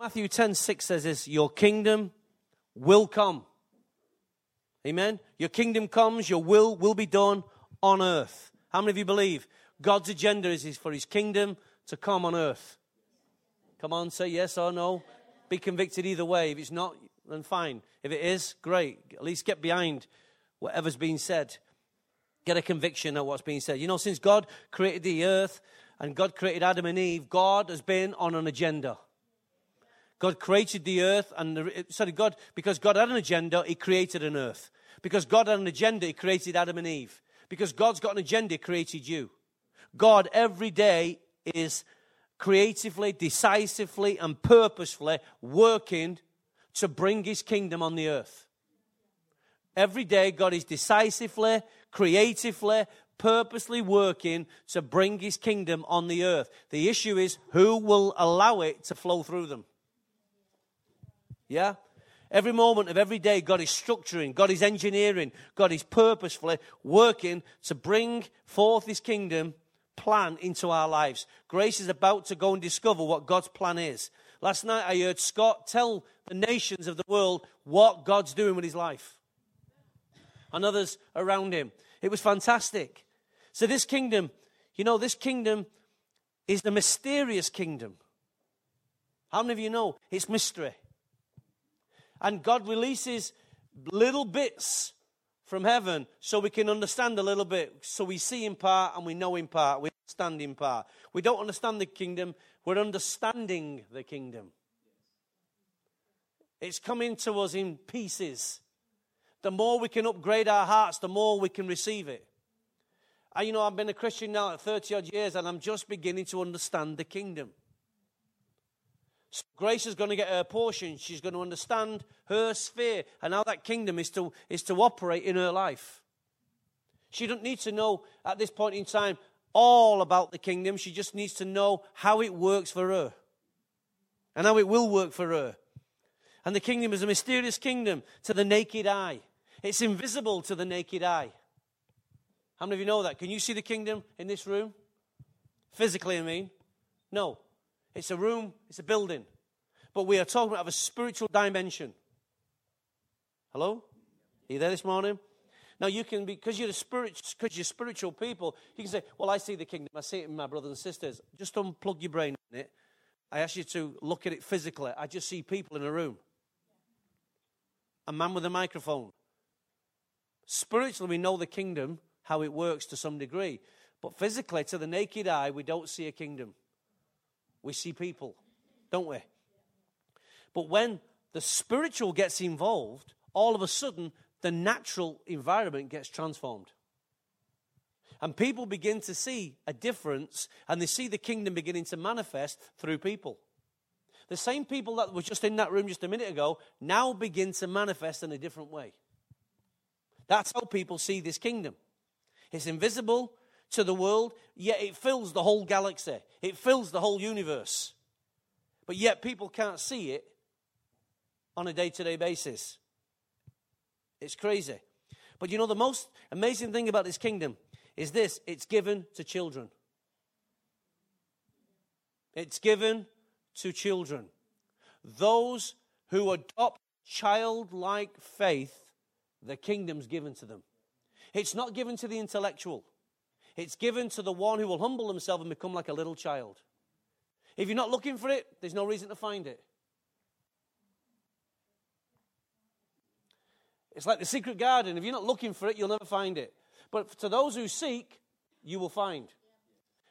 Matthew 10 6 says this Your kingdom will come. Amen. Your kingdom comes, your will will be done on earth. How many of you believe God's agenda is for his kingdom to come on earth? Come on, say yes or no. Be convicted either way. If it's not, then fine. If it is, great. At least get behind whatever's being said. Get a conviction of what's being said. You know, since God created the earth and God created Adam and Eve, God has been on an agenda. God created the earth, and the, sorry, God, because God had an agenda, He created an earth. Because God had an agenda, He created Adam and Eve. Because God's got an agenda, He created you. God every day is creatively, decisively, and purposefully working to bring His kingdom on the earth. Every day, God is decisively, creatively, purposely working to bring His kingdom on the earth. The issue is who will allow it to flow through them. Yeah? Every moment of every day, God is structuring, God is engineering, God is purposefully working to bring forth His kingdom plan into our lives. Grace is about to go and discover what God's plan is. Last night, I heard Scott tell the nations of the world what God's doing with his life and others around him. It was fantastic. So, this kingdom, you know, this kingdom is the mysterious kingdom. How many of you know it's mystery? And God releases little bits from heaven so we can understand a little bit. So we see in part and we know in part. We understand in part. We don't understand the kingdom, we're understanding the kingdom. It's coming to us in pieces. The more we can upgrade our hearts, the more we can receive it. And you know, I've been a Christian now at 30 odd years and I'm just beginning to understand the kingdom. Grace is going to get her portion. She's going to understand her sphere and how that kingdom is to, is to operate in her life. She doesn't need to know at this point in time all about the kingdom. She just needs to know how it works for her and how it will work for her. And the kingdom is a mysterious kingdom to the naked eye, it's invisible to the naked eye. How many of you know that? Can you see the kingdom in this room? Physically, I mean. No. It's a room, it's a building. But we are talking about a spiritual dimension. Hello? Are you there this morning? Now you can be because you're a spirit because you're spiritual people, you can say, Well, I see the kingdom, I see it in my brothers and sisters. Just unplug your brain in it. I ask you to look at it physically. I just see people in a room. A man with a microphone. Spiritually, we know the kingdom, how it works to some degree. But physically, to the naked eye, we don't see a kingdom. We see people, don't we? But when the spiritual gets involved, all of a sudden the natural environment gets transformed. And people begin to see a difference and they see the kingdom beginning to manifest through people. The same people that were just in that room just a minute ago now begin to manifest in a different way. That's how people see this kingdom. It's invisible, to the world, yet it fills the whole galaxy, it fills the whole universe. But yet people can't see it on a day to day basis. It's crazy. But you know, the most amazing thing about this kingdom is this it's given to children. It's given to children. Those who adopt childlike faith, the kingdom's given to them. It's not given to the intellectual. It's given to the one who will humble himself and become like a little child. If you're not looking for it, there's no reason to find it. It's like the secret garden. If you're not looking for it, you'll never find it. But to those who seek, you will find.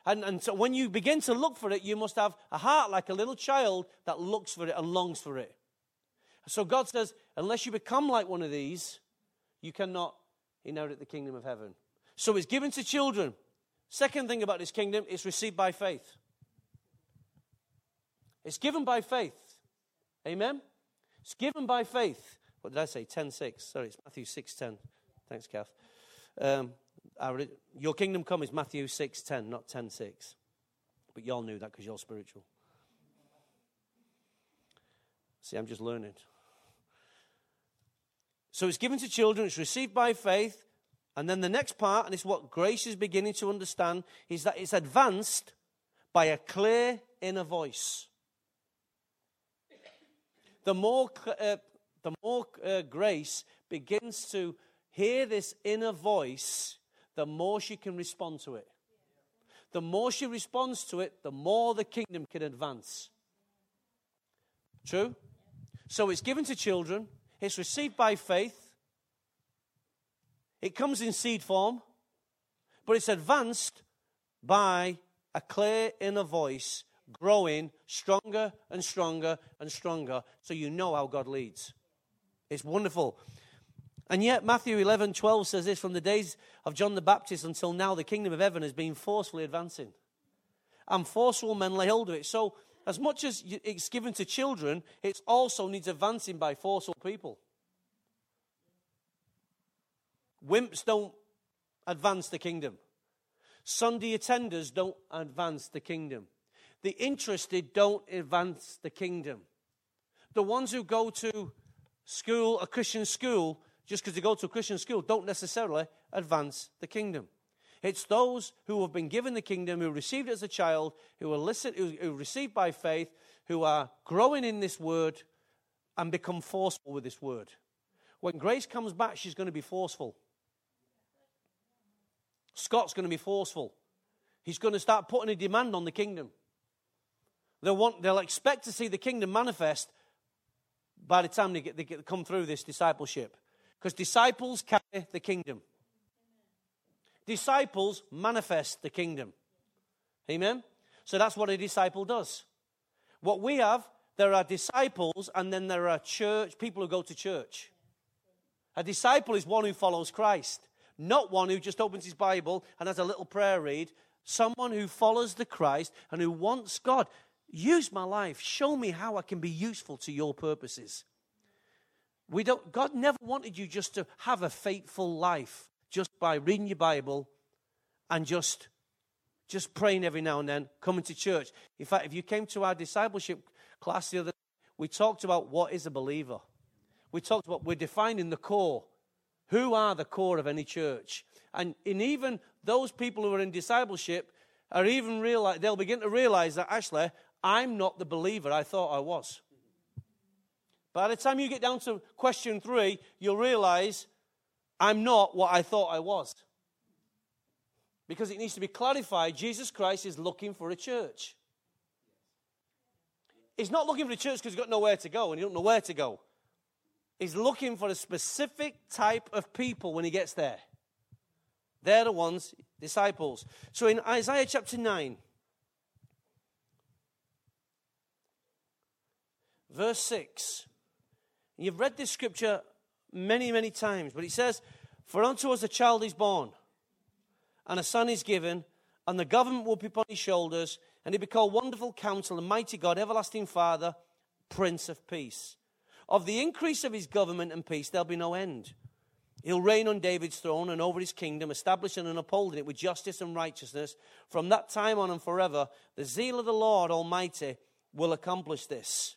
And, and so when you begin to look for it, you must have a heart like a little child that looks for it and longs for it. So God says, unless you become like one of these, you cannot inherit the kingdom of heaven. So it's given to children. Second thing about this kingdom, it's received by faith. It's given by faith. Amen? It's given by faith. What did I say? 10 6. Sorry, it's Matthew 6 10. Thanks, Kath. Um, your kingdom come is Matthew 6 10, not 10 6. But y'all knew that because you're spiritual. See, I'm just learning. So it's given to children, it's received by faith, and then the next part, and it's what grace is beginning to understand, is that it's advanced by a clear inner voice. the more, uh, the more uh, grace begins to hear this inner voice, the more she can respond to it. The more she responds to it, the more the kingdom can advance. True? So it's given to children, it's received by faith, it comes in seed form, but it's advanced by a clear inner voice growing stronger and stronger and stronger so you know how God leads. It's wonderful. And yet, Matthew 11 12 says this from the days of John the Baptist until now, the kingdom of heaven has been forcefully advancing. And forceful men lay hold of it. So, as much as it's given to children, it also needs advancing by forceful people. Wimps don't advance the kingdom. Sunday attenders don't advance the kingdom. The interested don't advance the kingdom. The ones who go to school, a Christian school, just because they go to a Christian school, don't necessarily advance the kingdom. It's those who have been given the kingdom, who received it as a child, who are listen, who, who received by faith, who are growing in this word and become forceful with this word. When grace comes back, she's going to be forceful. Scott's going to be forceful. He's going to start putting a demand on the kingdom. They'll, want, they'll expect to see the kingdom manifest by the time they, get, they get, come through this discipleship. Because disciples carry the kingdom. Disciples manifest the kingdom. Amen? So that's what a disciple does. What we have, there are disciples and then there are church, people who go to church. A disciple is one who follows Christ, not one who just opens his Bible and has a little prayer read. Someone who follows the Christ and who wants God. Use my life. Show me how I can be useful to your purposes. We don't, God never wanted you just to have a faithful life just by reading your Bible and just, just praying every now and then, coming to church. In fact, if you came to our discipleship class the other day, we talked about what is a believer. We talked about we're defining the core. Who are the core of any church? And in even those people who are in discipleship are even realize they'll begin to realize that actually I'm not the believer I thought I was. By the time you get down to question three, you'll realize I'm not what I thought I was. Because it needs to be clarified Jesus Christ is looking for a church. He's not looking for a church because he's got nowhere to go and he don't know where to go. He's looking for a specific type of people when he gets there. They're the ones, disciples. So in Isaiah chapter 9, verse 6, You've read this scripture many, many times, but it says, For unto us a child is born, and a son is given, and the government will be upon his shoulders, and he'll be called Wonderful Counselor, Mighty God, Everlasting Father, Prince of Peace. Of the increase of his government and peace, there'll be no end. He'll reign on David's throne and over his kingdom, establishing and upholding it with justice and righteousness. From that time on and forever, the zeal of the Lord Almighty will accomplish this.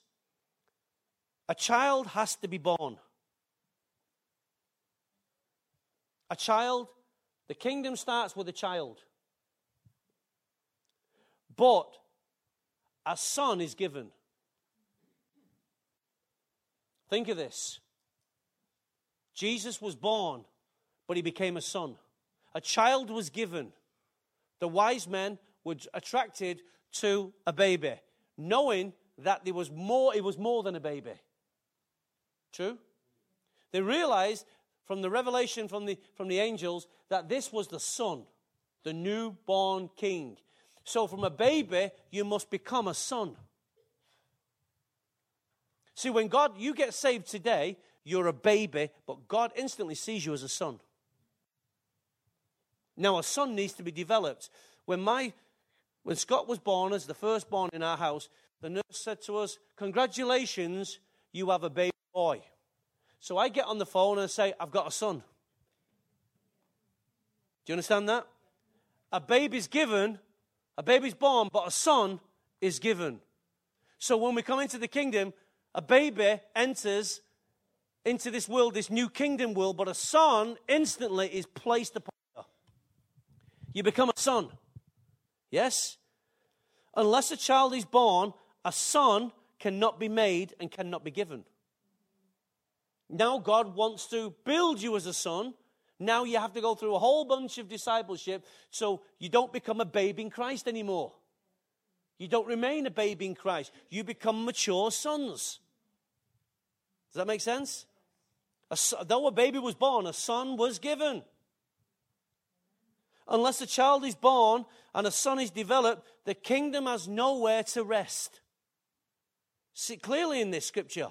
A child has to be born. A child, the kingdom starts with a child. But a son is given. Think of this Jesus was born, but he became a son. A child was given. The wise men were attracted to a baby, knowing that there was more, it was more than a baby. True? They realized from the revelation from the, from the angels that this was the son, the newborn king. So from a baby, you must become a son. See, when God, you get saved today, you're a baby, but God instantly sees you as a son. Now, a son needs to be developed. When my when Scott was born as the firstborn in our house, the nurse said to us, Congratulations, you have a baby boy. So I get on the phone and say, I've got a son. Do you understand that? A baby's given, a baby's born, but a son is given. So when we come into the kingdom, a baby enters into this world, this new kingdom world, but a son instantly is placed upon you. You become a son. Yes? Unless a child is born, a son cannot be made and cannot be given. Now God wants to build you as a son. Now you have to go through a whole bunch of discipleship so you don't become a babe in Christ anymore. You don't remain a baby in Christ. You become mature sons. Does that make sense? A, though a baby was born, a son was given. Unless a child is born and a son is developed, the kingdom has nowhere to rest. See clearly in this scripture.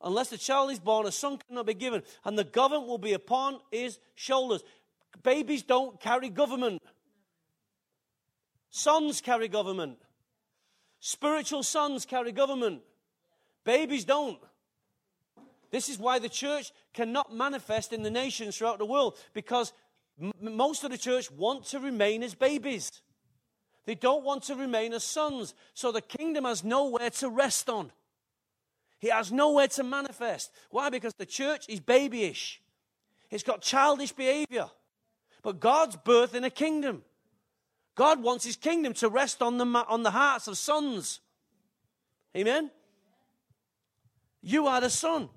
Unless a child is born, a son cannot be given, and the government will be upon his shoulders. Babies don't carry government. Sons carry government. Spiritual sons carry government. Babies don't. This is why the church cannot manifest in the nations throughout the world because m- most of the church want to remain as babies. They don't want to remain as sons. So the kingdom has nowhere to rest on. He has nowhere to manifest. Why? Because the church is babyish. It's got childish behavior. But God's birth in a kingdom. God wants his kingdom to rest on the, on the hearts of sons. Amen? You are the son.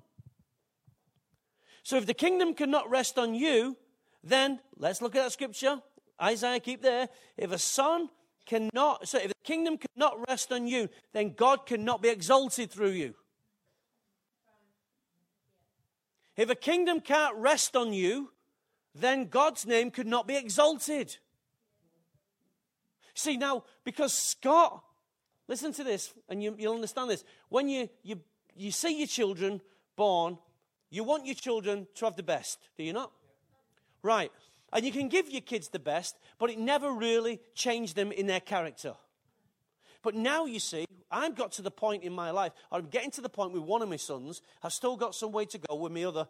So if the kingdom cannot rest on you, then let's look at that scripture. Isaiah, keep there. If a son cannot, so if the kingdom cannot rest on you, then God cannot be exalted through you. If a kingdom can't rest on you, then God's name could not be exalted. See, now, because Scott, listen to this, and you, will understand this. When you, you, you see your children born, you want your children to have the best, do you not? Right. And you can give your kids the best, but it never really changed them in their character. But now you see, I've got to the point in my life, I'm getting to the point with one of my sons. I've still got some way to go with my other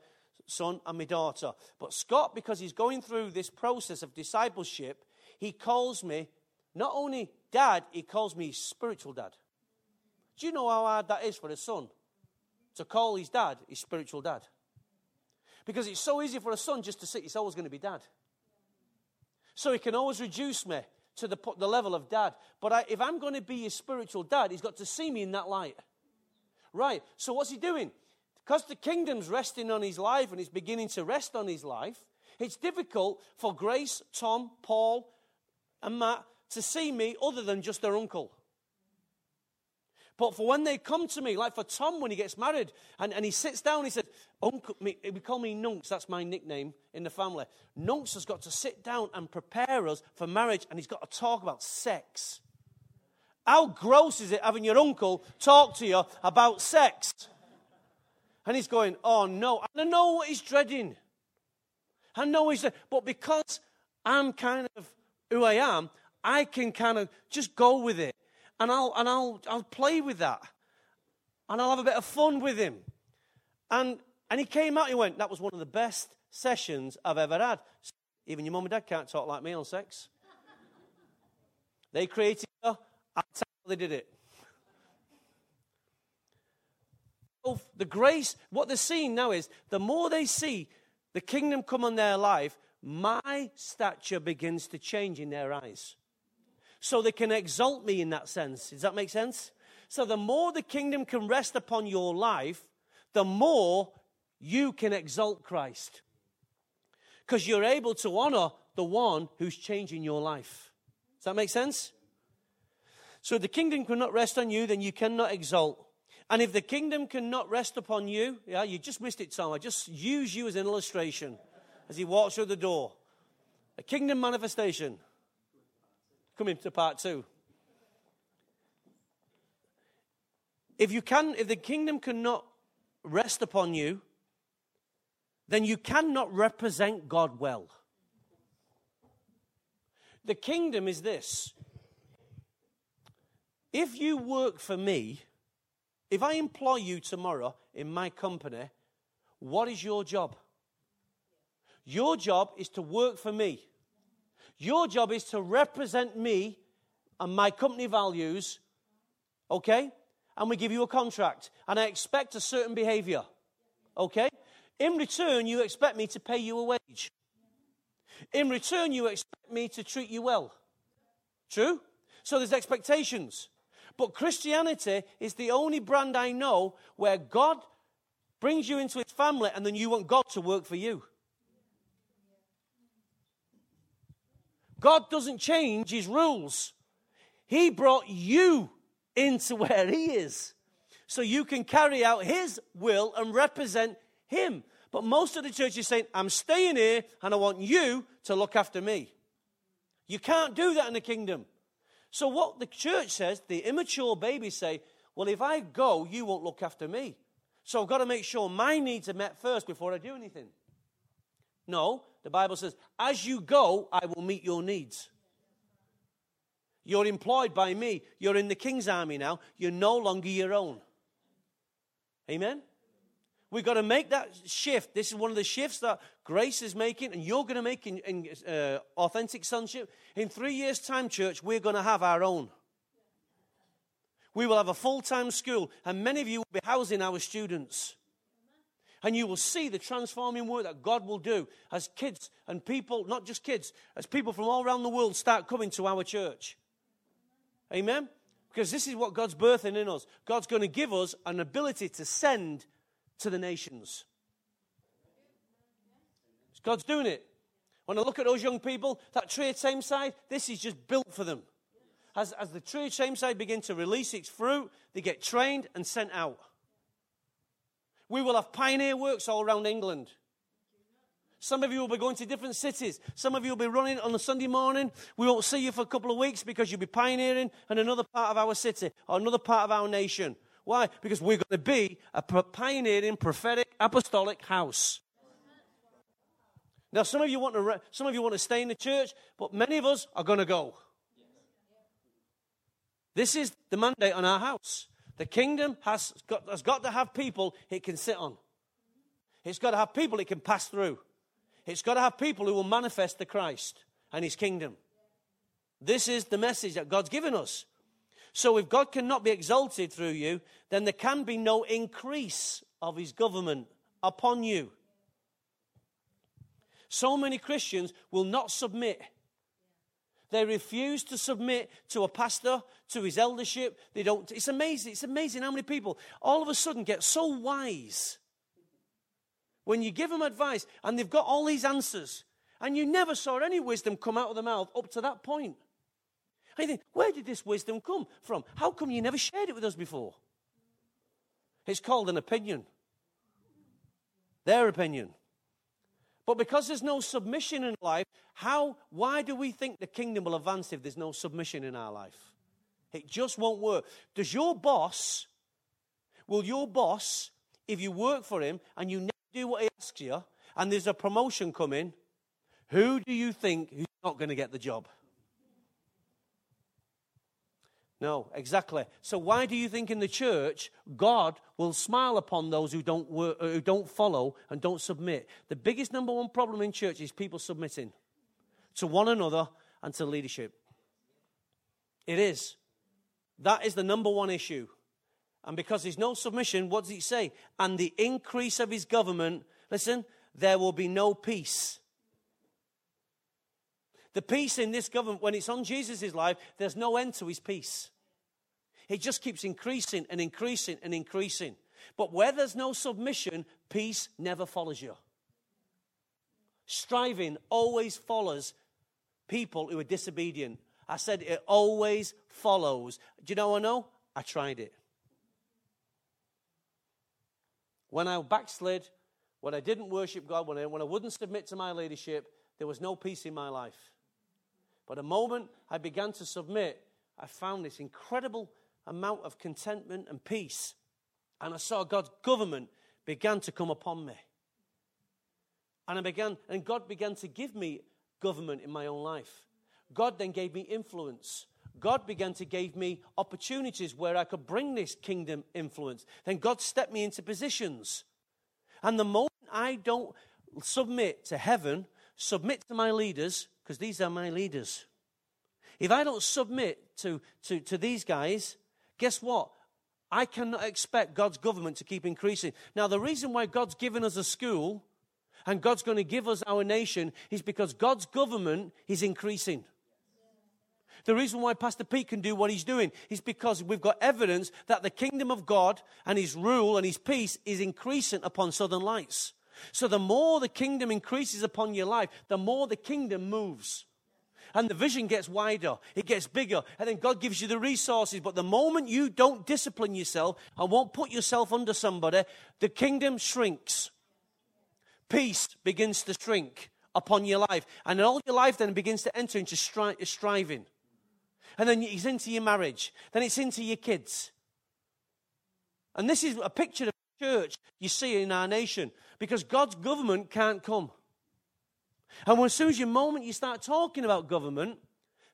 son and my daughter. But Scott, because he's going through this process of discipleship, he calls me not only dad, he calls me spiritual dad. Do you know how hard that is for a son? To call his dad his spiritual dad. Because it's so easy for a son just to say he's always going to be dad. So he can always reduce me to the, the level of dad. But I, if I'm going to be his spiritual dad, he's got to see me in that light. Right. So what's he doing? Because the kingdom's resting on his life and he's beginning to rest on his life, it's difficult for Grace, Tom, Paul, and Matt to see me other than just their uncle. But for when they come to me, like for Tom when he gets married, and, and he sits down, he said, Uncle, me, we call me Nunks, that's my nickname in the family. Nunks has got to sit down and prepare us for marriage, and he's got to talk about sex. How gross is it having your uncle talk to you about sex? And he's going, Oh no, I know what he's dreading. I know he's, but because I'm kind of who I am, I can kind of just go with it. And I'll, and I'll, I'll play with that. And I'll have a bit of fun with him. And, and he came out, he went, That was one of the best sessions I've ever had. Even your mum and dad can't talk like me on sex. They created her, I'll tell they did it. The grace, what they're seeing now is the more they see the kingdom come on their life, my stature begins to change in their eyes so they can exalt me in that sense. Does that make sense? So the more the kingdom can rest upon your life, the more you can exalt Christ. Because you're able to honor the one who's changing your life. Does that make sense? So if the kingdom cannot rest on you, then you cannot exalt. And if the kingdom cannot rest upon you, yeah, you just missed it, Tom. I just use you as an illustration as he walks through the door. A kingdom manifestation coming to part two. If you can, if the kingdom cannot rest upon you, then you cannot represent God well. The kingdom is this. If you work for me, if I employ you tomorrow in my company, what is your job? Your job is to work for me. Your job is to represent me and my company values, okay? And we give you a contract, and I expect a certain behavior, okay? In return, you expect me to pay you a wage. In return, you expect me to treat you well. True? So there's expectations. But Christianity is the only brand I know where God brings you into his family and then you want God to work for you. God doesn't change his rules. He brought you into where he is so you can carry out his will and represent him. But most of the church is saying, I'm staying here and I want you to look after me. You can't do that in the kingdom. So, what the church says, the immature babies say, Well, if I go, you won't look after me. So, I've got to make sure my needs are met first before I do anything. No, the Bible says, As you go, I will meet your needs. You're employed by me. You're in the king's army now. You're no longer your own. Amen? We've got to make that shift. This is one of the shifts that grace is making, and you're going to make in, in uh, authentic sonship. In three years' time, church, we're going to have our own. We will have a full time school, and many of you will be housing our students. And you will see the transforming work that God will do as kids and people, not just kids, as people from all around the world start coming to our church. Amen? Because this is what God's birthing in us. God's going to give us an ability to send to the nations. God's doing it. When I look at those young people, that tree at Tameside, this is just built for them. As, as the tree at Tameside begin to release its fruit, they get trained and sent out. We will have pioneer works all around England. Some of you will be going to different cities. Some of you will be running on a Sunday morning. We won't see you for a couple of weeks because you'll be pioneering in another part of our city or another part of our nation. Why? Because we're going to be a pioneering prophetic apostolic house. Now, some of you want to some of you want to stay in the church, but many of us are going to go. This is the mandate on our house. The kingdom has got, has got to have people it can sit on. It's got to have people it can pass through. It's got to have people who will manifest the Christ and his kingdom. This is the message that God's given us. So if God cannot be exalted through you, then there can be no increase of his government upon you. So many Christians will not submit. They refuse to submit to a pastor, to his eldership. They don't. It's amazing. It's amazing how many people all of a sudden get so wise when you give them advice and they've got all these answers and you never saw any wisdom come out of the mouth up to that point. I think, where did this wisdom come from? How come you never shared it with us before? It's called an opinion. Their opinion. But because there's no submission in life, how, why do we think the kingdom will advance if there's no submission in our life? It just won't work. Does your boss, will your boss, if you work for him and you never do what he asks you, and there's a promotion coming, who do you think who's not going to get the job? No, exactly. So why do you think in the church God will smile upon those who don't work, uh, who don't follow and don't submit? The biggest number one problem in church is people submitting to one another and to leadership. It is. That is the number one issue. And because there's no submission, what does he say? And the increase of his government, listen, there will be no peace. The peace in this government, when it's on Jesus' life, there's no end to his peace. It just keeps increasing and increasing and increasing. But where there's no submission, peace never follows you. Striving always follows people who are disobedient. I said it always follows. Do you know I know? I tried it. When I backslid, when I didn't worship God, when I, when I wouldn't submit to my leadership, there was no peace in my life. But the moment I began to submit, I found this incredible amount of contentment and peace. And I saw God's government began to come upon me. And I began, and God began to give me government in my own life. God then gave me influence. God began to give me opportunities where I could bring this kingdom influence. Then God stepped me into positions. And the moment I don't submit to heaven, submit to my leaders, because these are my leaders. If I don't submit to, to, to these guys, guess what? I cannot expect God's government to keep increasing. Now, the reason why God's given us a school and God's going to give us our nation is because God's government is increasing. The reason why Pastor Pete can do what he's doing is because we've got evidence that the kingdom of God and his rule and his peace is increasing upon Southern Lights. So the more the kingdom increases upon your life, the more the kingdom moves. And the vision gets wider, it gets bigger, and then God gives you the resources. But the moment you don't discipline yourself and won't put yourself under somebody, the kingdom shrinks. Peace begins to shrink upon your life. And all your life then begins to enter into stri- striving. And then it's into your marriage. Then it's into your kids. And this is a picture church you see in our nation because God's government can't come. And as soon as you moment you start talking about government,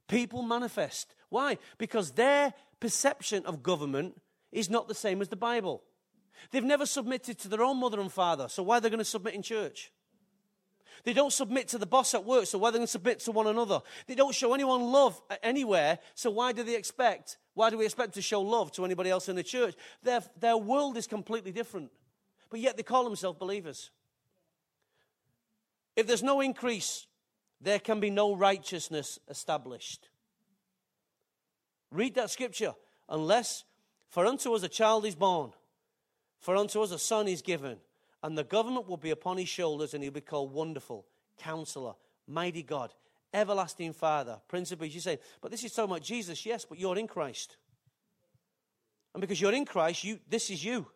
people manifest. Why? Because their perception of government is not the same as the Bible. They've never submitted to their own mother and father, so why are they going to submit in church? They don't submit to the boss at work, so why are they going to submit to one another? They don't show anyone love anywhere, so why do they expect? Why do we expect to show love to anybody else in the church? Their, their world is completely different, but yet they call themselves believers. If there's no increase, there can be no righteousness established. Read that scripture. Unless, for unto us a child is born, for unto us a son is given, and the government will be upon his shoulders, and he'll be called Wonderful, Counselor, Mighty God, Everlasting Father, Prince of Peace. You say, but this is so much Jesus, yes, but you're in Christ. And because you're in Christ, you, this is you.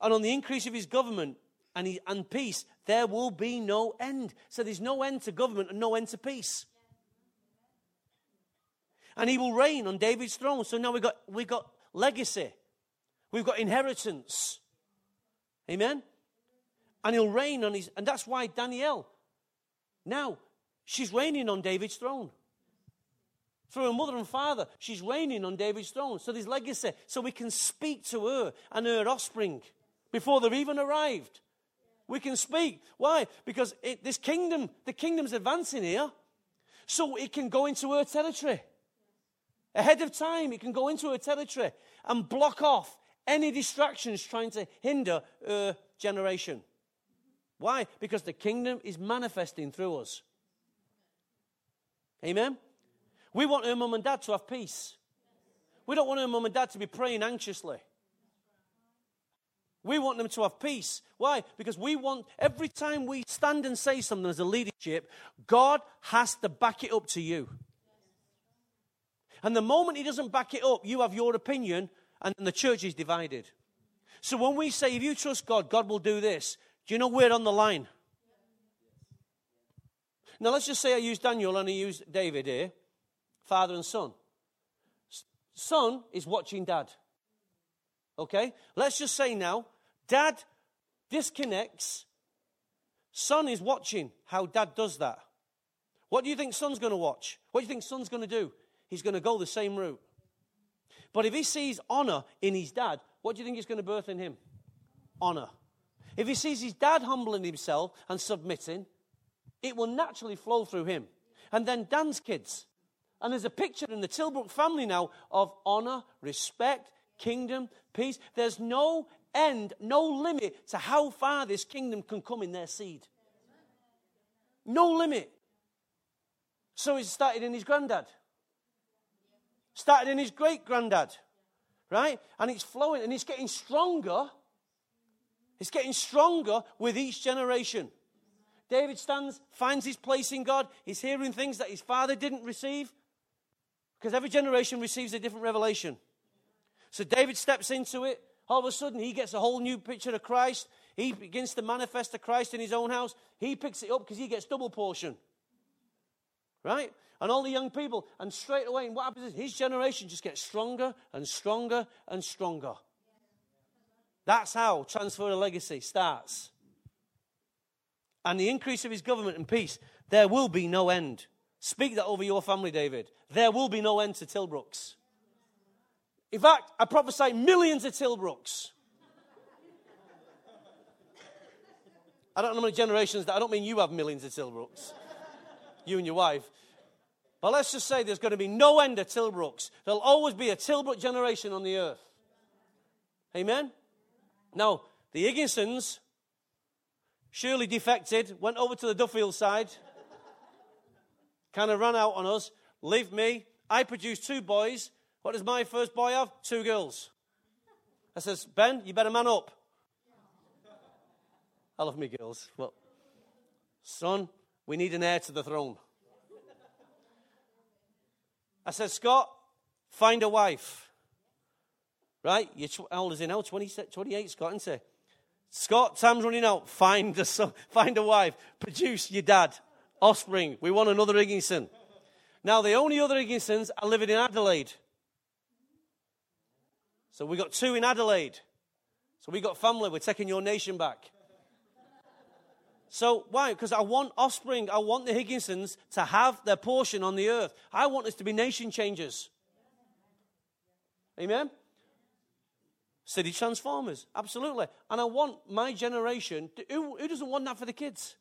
And on the increase of his government and, he, and peace, there will be no end. So there's no end to government and no end to peace. And he will reign on David's throne. So now we've got, we've got legacy, we've got inheritance. Amen? And he'll reign on his, and that's why Daniel now, she's reigning on David's throne. Through her mother and father, she's reigning on David's throne. So there's legacy. So we can speak to her and her offspring before they've even arrived. We can speak. Why? Because it, this kingdom, the kingdom's advancing here. So it can go into her territory. Ahead of time, it can go into her territory and block off any distractions trying to hinder her generation. Why? Because the kingdom is manifesting through us. Amen? We want her mum and dad to have peace. We don't want her mum and dad to be praying anxiously. We want them to have peace. Why? Because we want, every time we stand and say something as a leadership, God has to back it up to you. And the moment He doesn't back it up, you have your opinion, and the church is divided. So when we say, if you trust God, God will do this, do you know we're on the line? Now let's just say I use Daniel and I use David here, father and son. Son is watching dad. Okay? Let's just say now, dad disconnects. Son is watching how dad does that. What do you think son's going to watch? What do you think son's going to do? He's going to go the same route. But if he sees honor in his dad, what do you think is going to birth in him? Honor. If he sees his dad humbling himself and submitting, it will naturally flow through him. And then Dan's kids. And there's a picture in the Tilbrook family now of honor, respect, kingdom, peace. There's no end, no limit to how far this kingdom can come in their seed. No limit. So it started in his granddad. Started in his great granddad, right? And it's flowing and it's getting stronger. It's getting stronger with each generation. David stands, finds his place in God. He's hearing things that his father didn't receive because every generation receives a different revelation. So David steps into it. All of a sudden, he gets a whole new picture of Christ. He begins to manifest the Christ in his own house. He picks it up because he gets double portion. Right? and all the young people. And straight away, and what happens is his generation just gets stronger and stronger and stronger. That's how transfer of legacy starts. And the increase of his government and peace, there will be no end. Speak that over your family, David. There will be no end to Tilbrooks. In fact, I prophesy millions of Tilbrooks. I don't know how many generations that I don't mean you have millions of Tilbrooks, you and your wife. But let's just say there's going to be no end of Tilbrooks. There'll always be a Tilbrook generation on the earth. Amen? Now, the Higginsons surely defected, went over to the Duffield side, kind of ran out on us. leave me. I produce two boys. What does my first boy have? Two girls. I says, Ben, you better man up. I love me girls. Well, son, we need an heir to the throne. I said, Scott, find a wife. Right? You're tw- how old is he now? 20, 28, Scott, isn't he? Scott, time's running out. Find a, son, find a wife. Produce your dad. Offspring. We want another Higginson. Now, the only other Higginsons are living in Adelaide. So we got two in Adelaide. So we got family. We're taking your nation back. So why? Because I want offspring. I want the Higginsons to have their portion on the earth. I want us to be nation changers. Amen? City transformers. Absolutely. And I want my generation. To, who, who doesn't want that for the kids?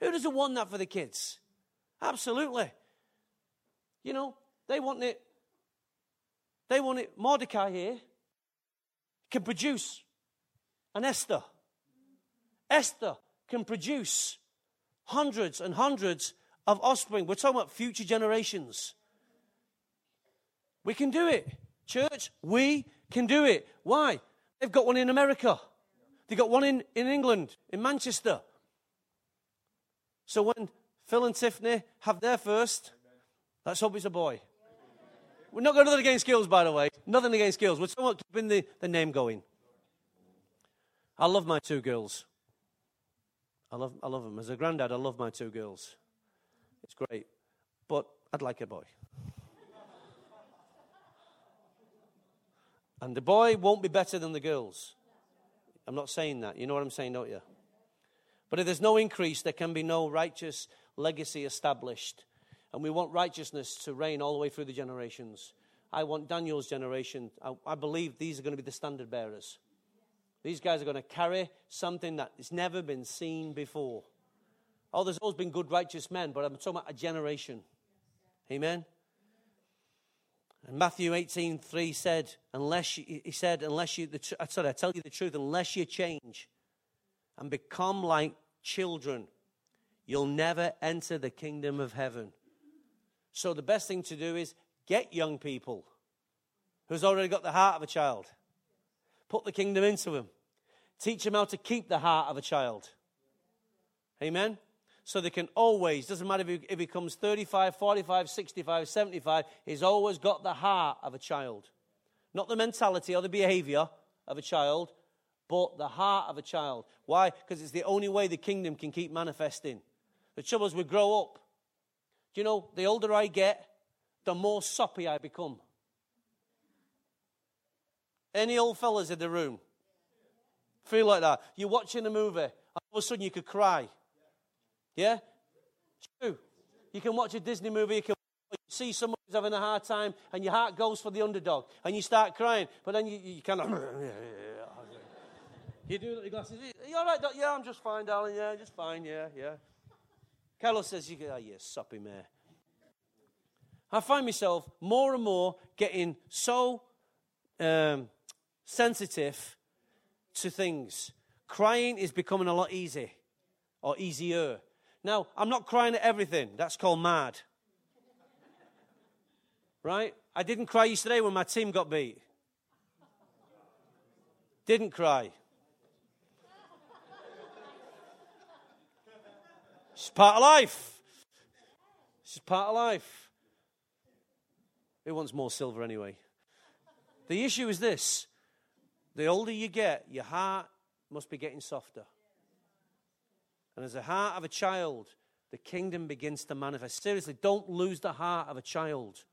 Who doesn't want that for the kids? Absolutely. You know, they want it. They want it. Mordecai here can produce an Esther. Esther can produce hundreds and hundreds of offspring. We're talking about future generations. We can do it. Church, we can do it. Why? They've got one in America. They've got one in, in England, in Manchester. So when Phil and Tiffany have their first, let's hope it's a boy. We're not got nothing against skills, by the way. Nothing against skills. We're about keeping the, the name going. I love my two girls. I love, I love them. As a granddad, I love my two girls. It's great. But I'd like a boy. And the boy won't be better than the girls. I'm not saying that. You know what I'm saying, don't you? But if there's no increase, there can be no righteous legacy established. And we want righteousness to reign all the way through the generations. I want Daniel's generation. I, I believe these are going to be the standard bearers. These guys are going to carry something that has never been seen before. Oh, there's always been good, righteous men, but I'm talking about a generation. Amen. And Matthew 18, 3 said, unless you, he said, unless you, the, uh, sorry, I tell you the truth, unless you change and become like children, you'll never enter the kingdom of heaven. So the best thing to do is get young people who's already got the heart of a child Put the kingdom into him. Teach him how to keep the heart of a child. Amen? So they can always, doesn't matter if he, if he comes 35, 45, 65, 75, he's always got the heart of a child. Not the mentality or the behavior of a child, but the heart of a child. Why? Because it's the only way the kingdom can keep manifesting. The trouble is, we grow up. Do you know, the older I get, the more soppy I become. Any old fellas in the room? Feel like that? You're watching a movie, all of a sudden you could cry. Yeah? It's true. You can watch a Disney movie, you can see someone who's having a hard time, and your heart goes for the underdog, and you start crying, but then you, you kind of. you do glasses. Are you all right, Doc? Yeah, I'm just fine, darling. Yeah, just fine. Yeah, yeah. Carlos says, you oh, yeah, soppy mare. I find myself more and more getting so um, sensitive to things. Crying is becoming a lot easy or easier. Now, I'm not crying at everything. That's called mad. Right? I didn't cry yesterday when my team got beat. Didn't cry. It's part of life. It's part of life. Who wants more silver anyway? The issue is this the older you get, your heart must be getting softer. And as the heart of a child, the kingdom begins to manifest. Seriously, don't lose the heart of a child.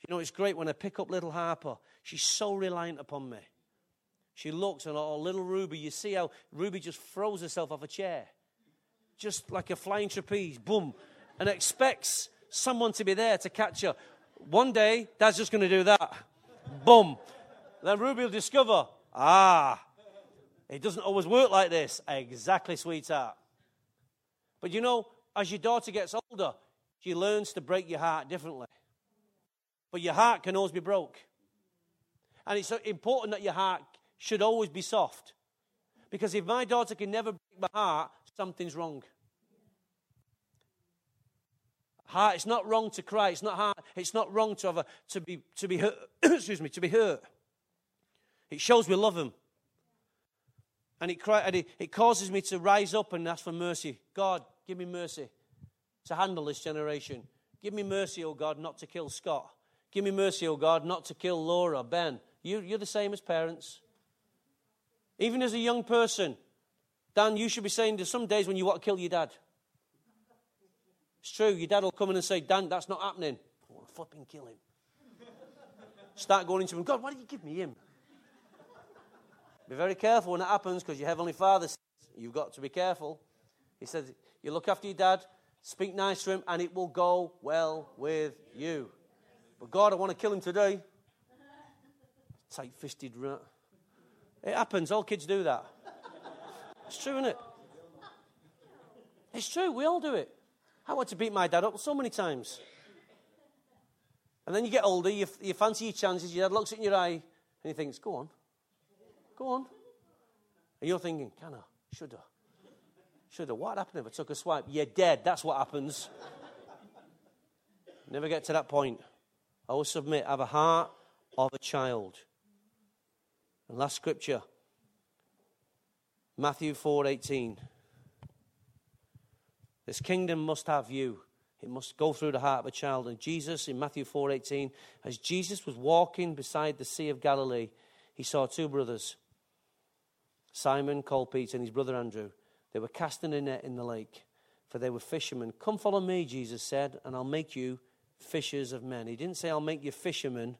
You know, it's great when I pick up little Harper. She's so reliant upon me. She looks and oh, little Ruby, you see how Ruby just throws herself off a chair. Just like a flying trapeze, boom, and expects someone to be there to catch her. One day, Dad's just going to do that. Boom. Then Ruby will discover, ah, it doesn't always work like this. Exactly, sweetheart. But you know, as your daughter gets older, she learns to break your heart differently. But your heart can always be broke. And it's important that your heart should always be soft. Because if my daughter can never break my heart, something's wrong. Heart, it's not wrong to cry. It's not hard. It's not wrong to have a, to be to be hurt. excuse me, to be hurt. It shows we love him. And it, and it, it causes me to rise up and ask for mercy. God, give me mercy to handle this generation. Give me mercy, oh God, not to kill Scott. Give me mercy, oh God, not to kill Laura, Ben. You, you're the same as parents. Even as a young person, Dan, you should be saying there's some days when you want to kill your dad. It's true. Your dad will come in and say, Dan, that's not happening. I want to flipping kill him. Start going into him, God, why did you give me him? Be very careful when it happens because your Heavenly Father says, You've got to be careful. He says, You look after your dad, speak nice to him, and it will go well with you. But God, I want to kill him today. Tight fisted rat. It happens. All kids do that. It's true, isn't it? It's true. We all do it. I want to beat my dad up so many times. And then you get older, you, you fancy your chances, your dad looks in your eye, and he thinks, Go on. Go on. And you're thinking, Can I? Should I? Should I? What happened if I took a swipe? You're dead. That's what happens. Never get to that point. I will submit. I Have a heart of a child. And last scripture, Matthew 4:18. This kingdom must have you. It must go through the heart of a child. And Jesus in Matthew 4:18, as Jesus was walking beside the Sea of Galilee, he saw two brothers, Simon called Peter and his brother Andrew. They were casting a net in the lake, for they were fishermen. Come follow me, Jesus said, and I'll make you fishers of men. He didn't say, I'll make you fishermen.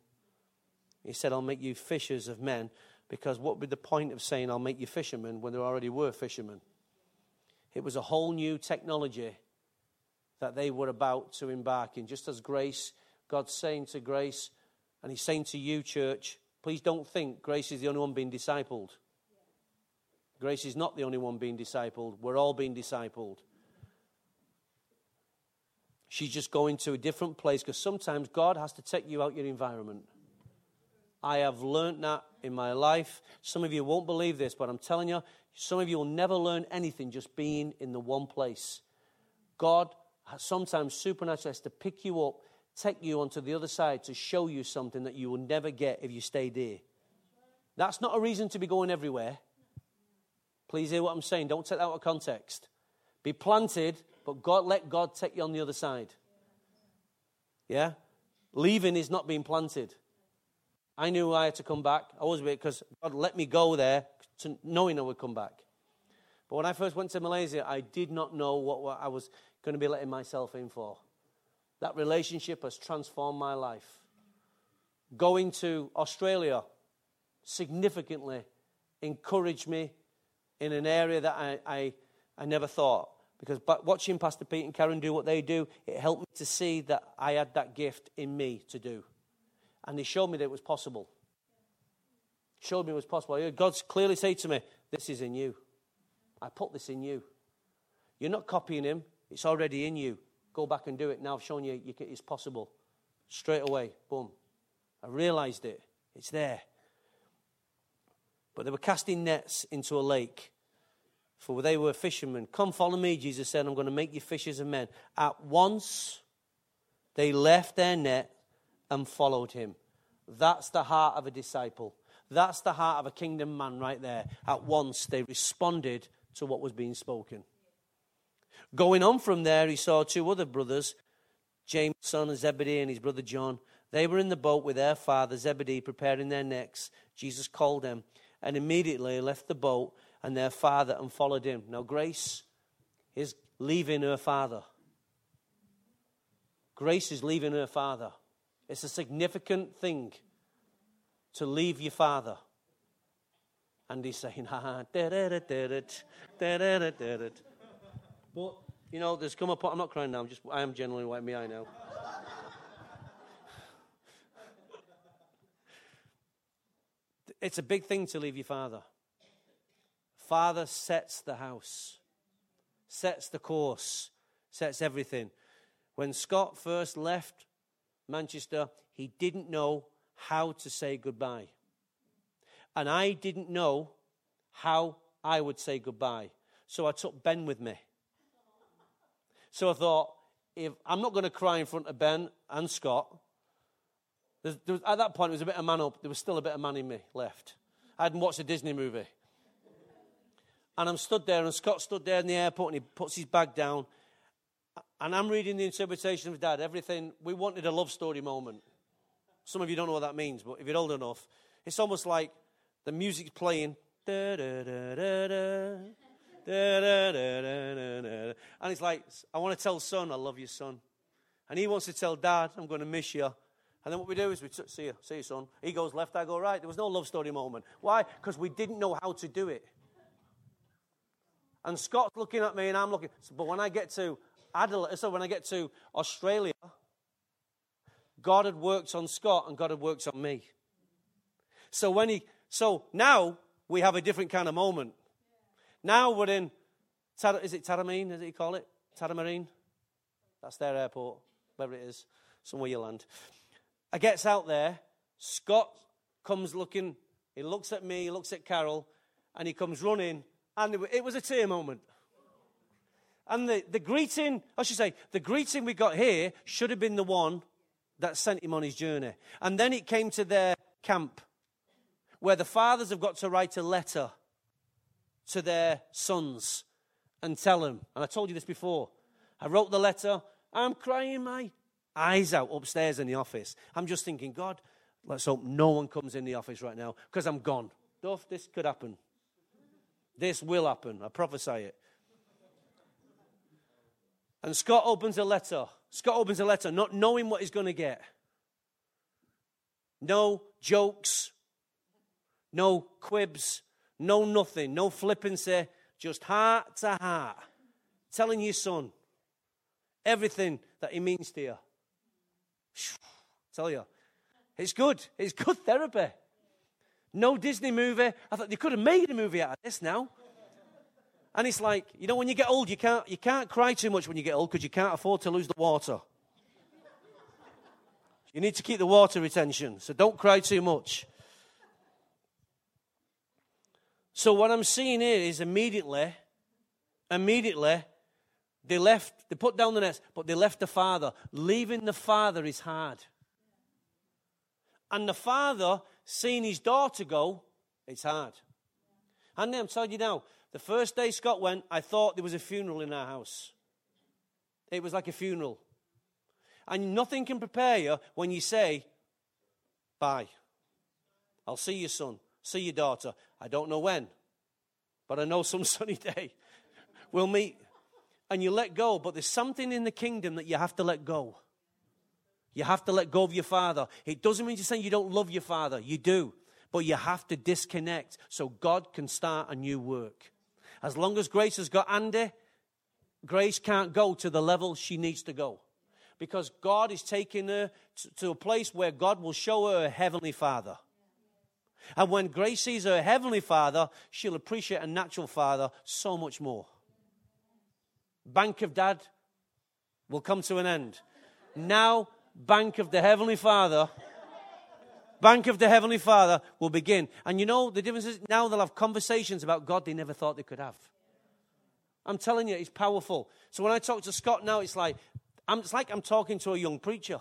He said, I'll make you fishers of men, because what would be the point of saying, I'll make you fishermen when there already were fishermen? It was a whole new technology that they were about to embark in. Just as grace, God's saying to grace, and He's saying to you, church, please don't think grace is the only one being discipled. Grace is not the only one being discipled. We're all being discipled. She's just going to a different place because sometimes God has to take you out your environment. I have learned that in my life. Some of you won't believe this, but I'm telling you, some of you will never learn anything just being in the one place. God sometimes supernaturally has to pick you up, take you onto the other side to show you something that you will never get if you stay there. That's not a reason to be going everywhere. Please hear what I'm saying. Don't take that out of context. Be planted, but God, let God take you on the other side. Yeah? Leaving is not being planted. I knew I had to come back. I was because God let me go there to, knowing I would come back. But when I first went to Malaysia, I did not know what, what I was going to be letting myself in for. That relationship has transformed my life. Going to Australia significantly encouraged me in an area that I, I, I never thought. Because but watching Pastor Pete and Karen do what they do, it helped me to see that I had that gift in me to do. And they showed me that it was possible. Showed me it was possible. God's clearly said to me, This is in you. I put this in you. You're not copying him, it's already in you. Go back and do it. Now I've shown you it's possible. Straight away, boom. I realized it. It's there. But they were casting nets into a lake, for they were fishermen. Come, follow me, Jesus said, I'm going to make you fishers of men. At once, they left their net and followed him. That's the heart of a disciple. That's the heart of a kingdom man right there. At once, they responded to what was being spoken. Going on from there, he saw two other brothers, James, son of Zebedee, and his brother John. They were in the boat with their father, Zebedee, preparing their nets. Jesus called them and immediately left the boat and their father and followed him. Now, Grace is leaving her father. Grace is leaving her father. It's a significant thing to leave your father. And he's saying, ha ha, did. But, you know, there's come a point, I'm not crying now, I'm just, I am genuinely wiping my eye now. it's a big thing to leave your father. Father sets the house, sets the course, sets everything. When Scott first left Manchester, he didn't know how to say goodbye. And I didn't know how I would say goodbye. So I took Ben with me. So I thought, if I'm not going to cry in front of Ben and Scott. There was, at that point, it was a bit of man up. There was still a bit of man in me left. I hadn't watched a Disney movie. And I'm stood there, and Scott stood there in the airport, and he puts his bag down. And I'm reading the interpretation of Dad. Everything, we wanted a love story moment. Some of you don't know what that means, but if you're old enough, it's almost like the music's playing. And it's like, I want to tell son, I love you, son. And he wants to tell dad, I'm going to miss you. And then what we do is we t- see you, see you, son. He goes left, I go right. There was no love story moment. Why? Because we didn't know how to do it. And Scott's looking at me, and I'm looking. But when I get to Adelaide, so when I get to Australia, God had worked on Scott, and God had worked on me. So when he, so now we have a different kind of moment. Now we're in, is it Taramine, as you call it? Taramarine? That's their airport, wherever it is, somewhere you land. I gets out there, Scott comes looking, he looks at me, he looks at Carol, and he comes running, and it was a tear moment. And the, the greeting, I should say, the greeting we got here should have been the one that sent him on his journey. And then it came to their camp, where the fathers have got to write a letter to their sons and tell them, and I told you this before, I wrote the letter, I'm crying my eyes out upstairs in the office. I'm just thinking, God, let's hope no one comes in the office right now because I'm gone. Duff, this could happen. This will happen. I prophesy it. And Scott opens a letter. Scott opens a letter, not knowing what he's going to get. No jokes, no quibs, no nothing, no flippancy, just heart to heart, telling your son everything that he means to you. Tell you, it's good. It's good therapy. No Disney movie. I thought they could have made a movie out of this now. And it's like, you know, when you get old, you can't, you can't cry too much when you get old because you can't afford to lose the water. You need to keep the water retention, so don't cry too much. So what I'm seeing here is immediately, immediately, they left, they put down the nets, but they left the father. Leaving the father is hard. And the father, seeing his daughter go, it's hard. And I'm telling you now, the first day Scott went, I thought there was a funeral in our house. It was like a funeral. And nothing can prepare you when you say, Bye. I'll see you, son see your daughter. I don't know when, but I know some sunny day we'll meet. And you let go, but there's something in the kingdom that you have to let go. You have to let go of your father. It doesn't mean you're saying you don't love your father. You do. But you have to disconnect so God can start a new work. As long as Grace has got Andy, Grace can't go to the level she needs to go. Because God is taking her to a place where God will show her a heavenly father. And when Grace sees her heavenly father, she'll appreciate a natural father so much more. Bank of dad will come to an end. Now, bank of the heavenly father. Bank of the Heavenly Father will begin. And you know, the difference is now they'll have conversations about God they never thought they could have. I'm telling you, it's powerful. So when I talk to Scott now, it's like, I'm, it's like I'm talking to a young preacher.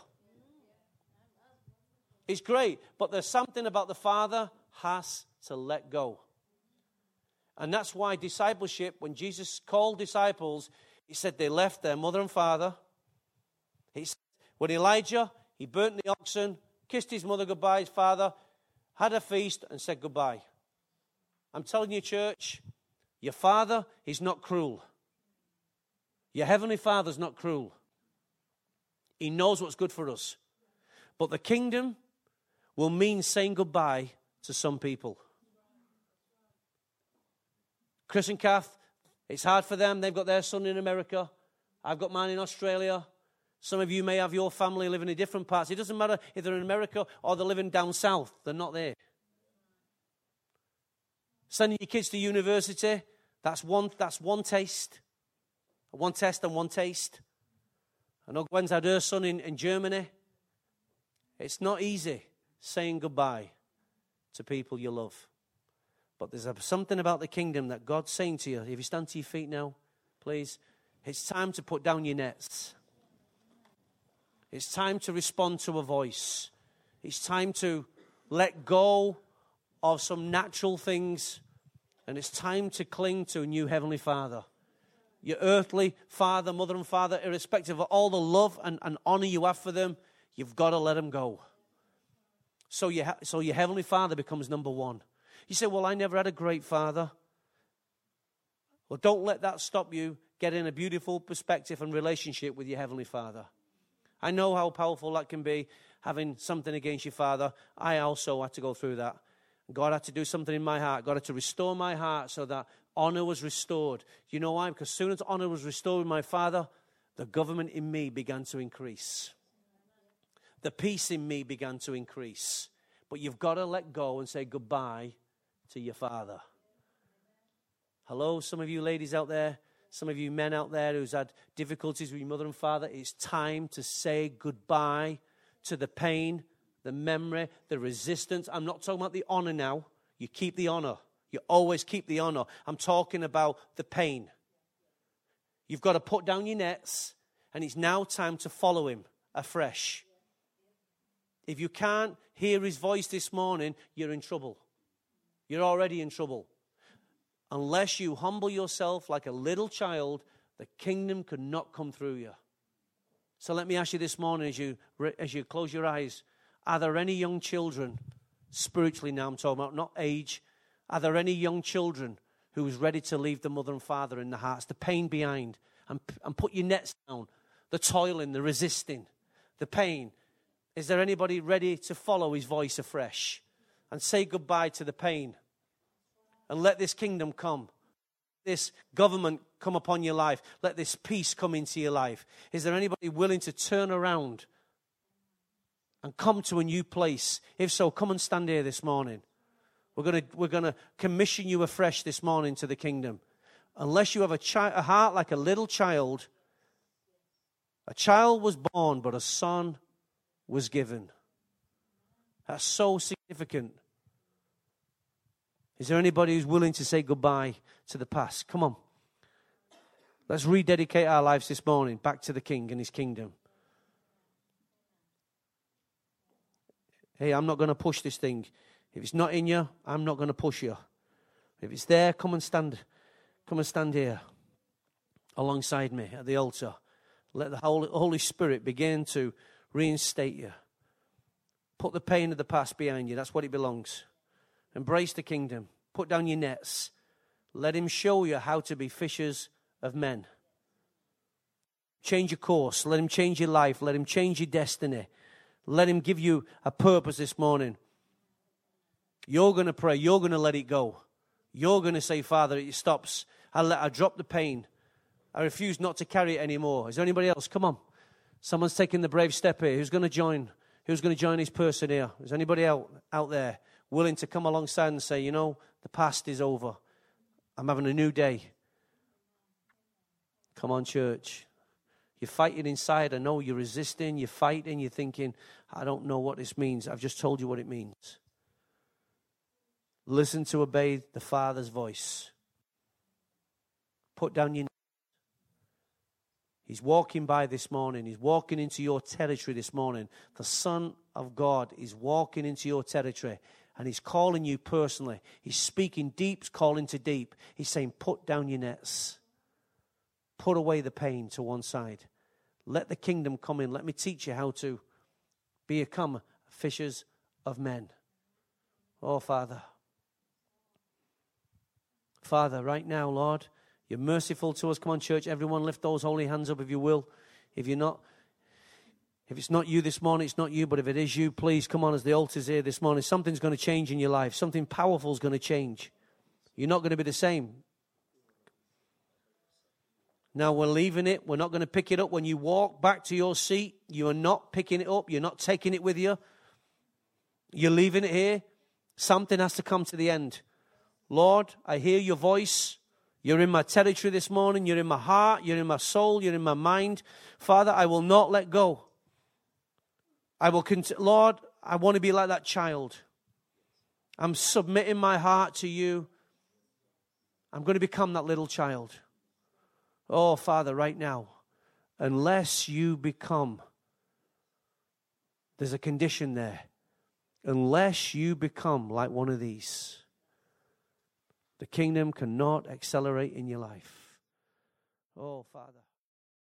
It's great, but there's something about the Father has to let go. And that's why discipleship, when Jesus called disciples, he said they left their mother and father. He said, when Elijah, he burnt the oxen, kissed his mother goodbye, his father, had a feast, and said goodbye. I'm telling you, church, your father is not cruel. Your heavenly father's not cruel. He knows what's good for us. But the kingdom will mean saying goodbye to some people. Chris and Kath, it's hard for them. They've got their son in America. I've got mine in Australia. Some of you may have your family living in different parts. It doesn't matter if they're in America or they're living down south, they're not there. Sending your kids to university, that's one, that's one taste. One test and one taste. I know Gwen's had her son in, in Germany. It's not easy saying goodbye to people you love. But there's something about the kingdom that God's saying to you. If you stand to your feet now, please, it's time to put down your nets. It's time to respond to a voice. It's time to let go of some natural things, and it's time to cling to a new Heavenly Father. Your earthly father, mother, and father, irrespective of all the love and, and honor you have for them, you've got to let them go. So, you ha- so your Heavenly Father becomes number one. You say, Well, I never had a great father. Well, don't let that stop you getting a beautiful perspective and relationship with your Heavenly Father. I know how powerful that can be, having something against your father. I also had to go through that. God had to do something in my heart. God had to restore my heart so that honor was restored. You know why? Because soon as honor was restored with my father, the government in me began to increase. The peace in me began to increase. But you've got to let go and say goodbye to your father. Hello, some of you ladies out there, some of you men out there who's had difficulties with your mother and father. It's time to say goodbye to the pain, the memory, the resistance. I'm not talking about the honor now. You keep the honor. You always keep the honor. I'm talking about the pain. You've got to put down your nets, and it's now time to follow him afresh. If you can't hear his voice this morning, you're in trouble. You're already in trouble. Unless you humble yourself like a little child, the kingdom could not come through you. So let me ask you this morning as you, as you close your eyes are there any young children, spiritually now I'm talking about, not age, are there any young children who is ready to leave the mother and father in the hearts, the pain behind, and, and put your nets down, the toiling, the resisting, the pain? Is there anybody ready to follow his voice afresh and say goodbye to the pain and let this kingdom come? This government come upon your life. Let this peace come into your life. Is there anybody willing to turn around and come to a new place? If so, come and stand here this morning. We're going we're to commission you afresh this morning to the kingdom. Unless you have a, chi- a heart like a little child, a child was born, but a son was given. That's so significant. Is there anybody who's willing to say goodbye to the past? Come on. Let's rededicate our lives this morning back to the King and his kingdom. Hey, I'm not going to push this thing. If it's not in you, I'm not going to push you. If it's there, come and stand. Come and stand here alongside me at the altar. Let the Holy Spirit begin to reinstate you. Put the pain of the past behind you. That's what it belongs. Embrace the kingdom. Put down your nets. Let Him show you how to be fishers of men. Change your course. Let Him change your life. Let Him change your destiny. Let Him give you a purpose this morning. You're going to pray. You're going to let it go. You're going to say, Father, it stops. I, let, I drop the pain. I refuse not to carry it anymore. Is there anybody else? Come on. Someone's taking the brave step here. Who's going to join? Who's going to join this person here? Is anybody out, out there willing to come alongside and say, you know, the past is over. I'm having a new day. Come on, church. You're fighting inside. I know you're resisting. You're fighting. You're thinking, I don't know what this means. I've just told you what it means. Listen to obey the Father's voice. Put down your. He's walking by this morning. He's walking into your territory this morning. The Son of God is walking into your territory and He's calling you personally. He's speaking deep, calling to deep. He's saying, Put down your nets, put away the pain to one side. Let the kingdom come in. Let me teach you how to become fishers of men. Oh, Father. Father, right now, Lord, you're merciful to us. Come on, church. Everyone, lift those holy hands up if you will. If you're not, if it's not you this morning, it's not you. But if it is you, please come on as the altar's here this morning. Something's going to change in your life. Something powerful is going to change. You're not going to be the same. Now we're leaving it. We're not going to pick it up. When you walk back to your seat, you are not picking it up. You're not taking it with you. You're leaving it here. Something has to come to the end. Lord, I hear your voice. You're in my territory this morning. You're in my heart. You're in my soul. You're in my mind. Father, I will not let go. I will continue. Lord, I want to be like that child. I'm submitting my heart to you. I'm going to become that little child. Oh, Father, right now, unless you become There's a condition there. Unless you become like one of these, the kingdom cannot accelerate in your life. Oh, Father.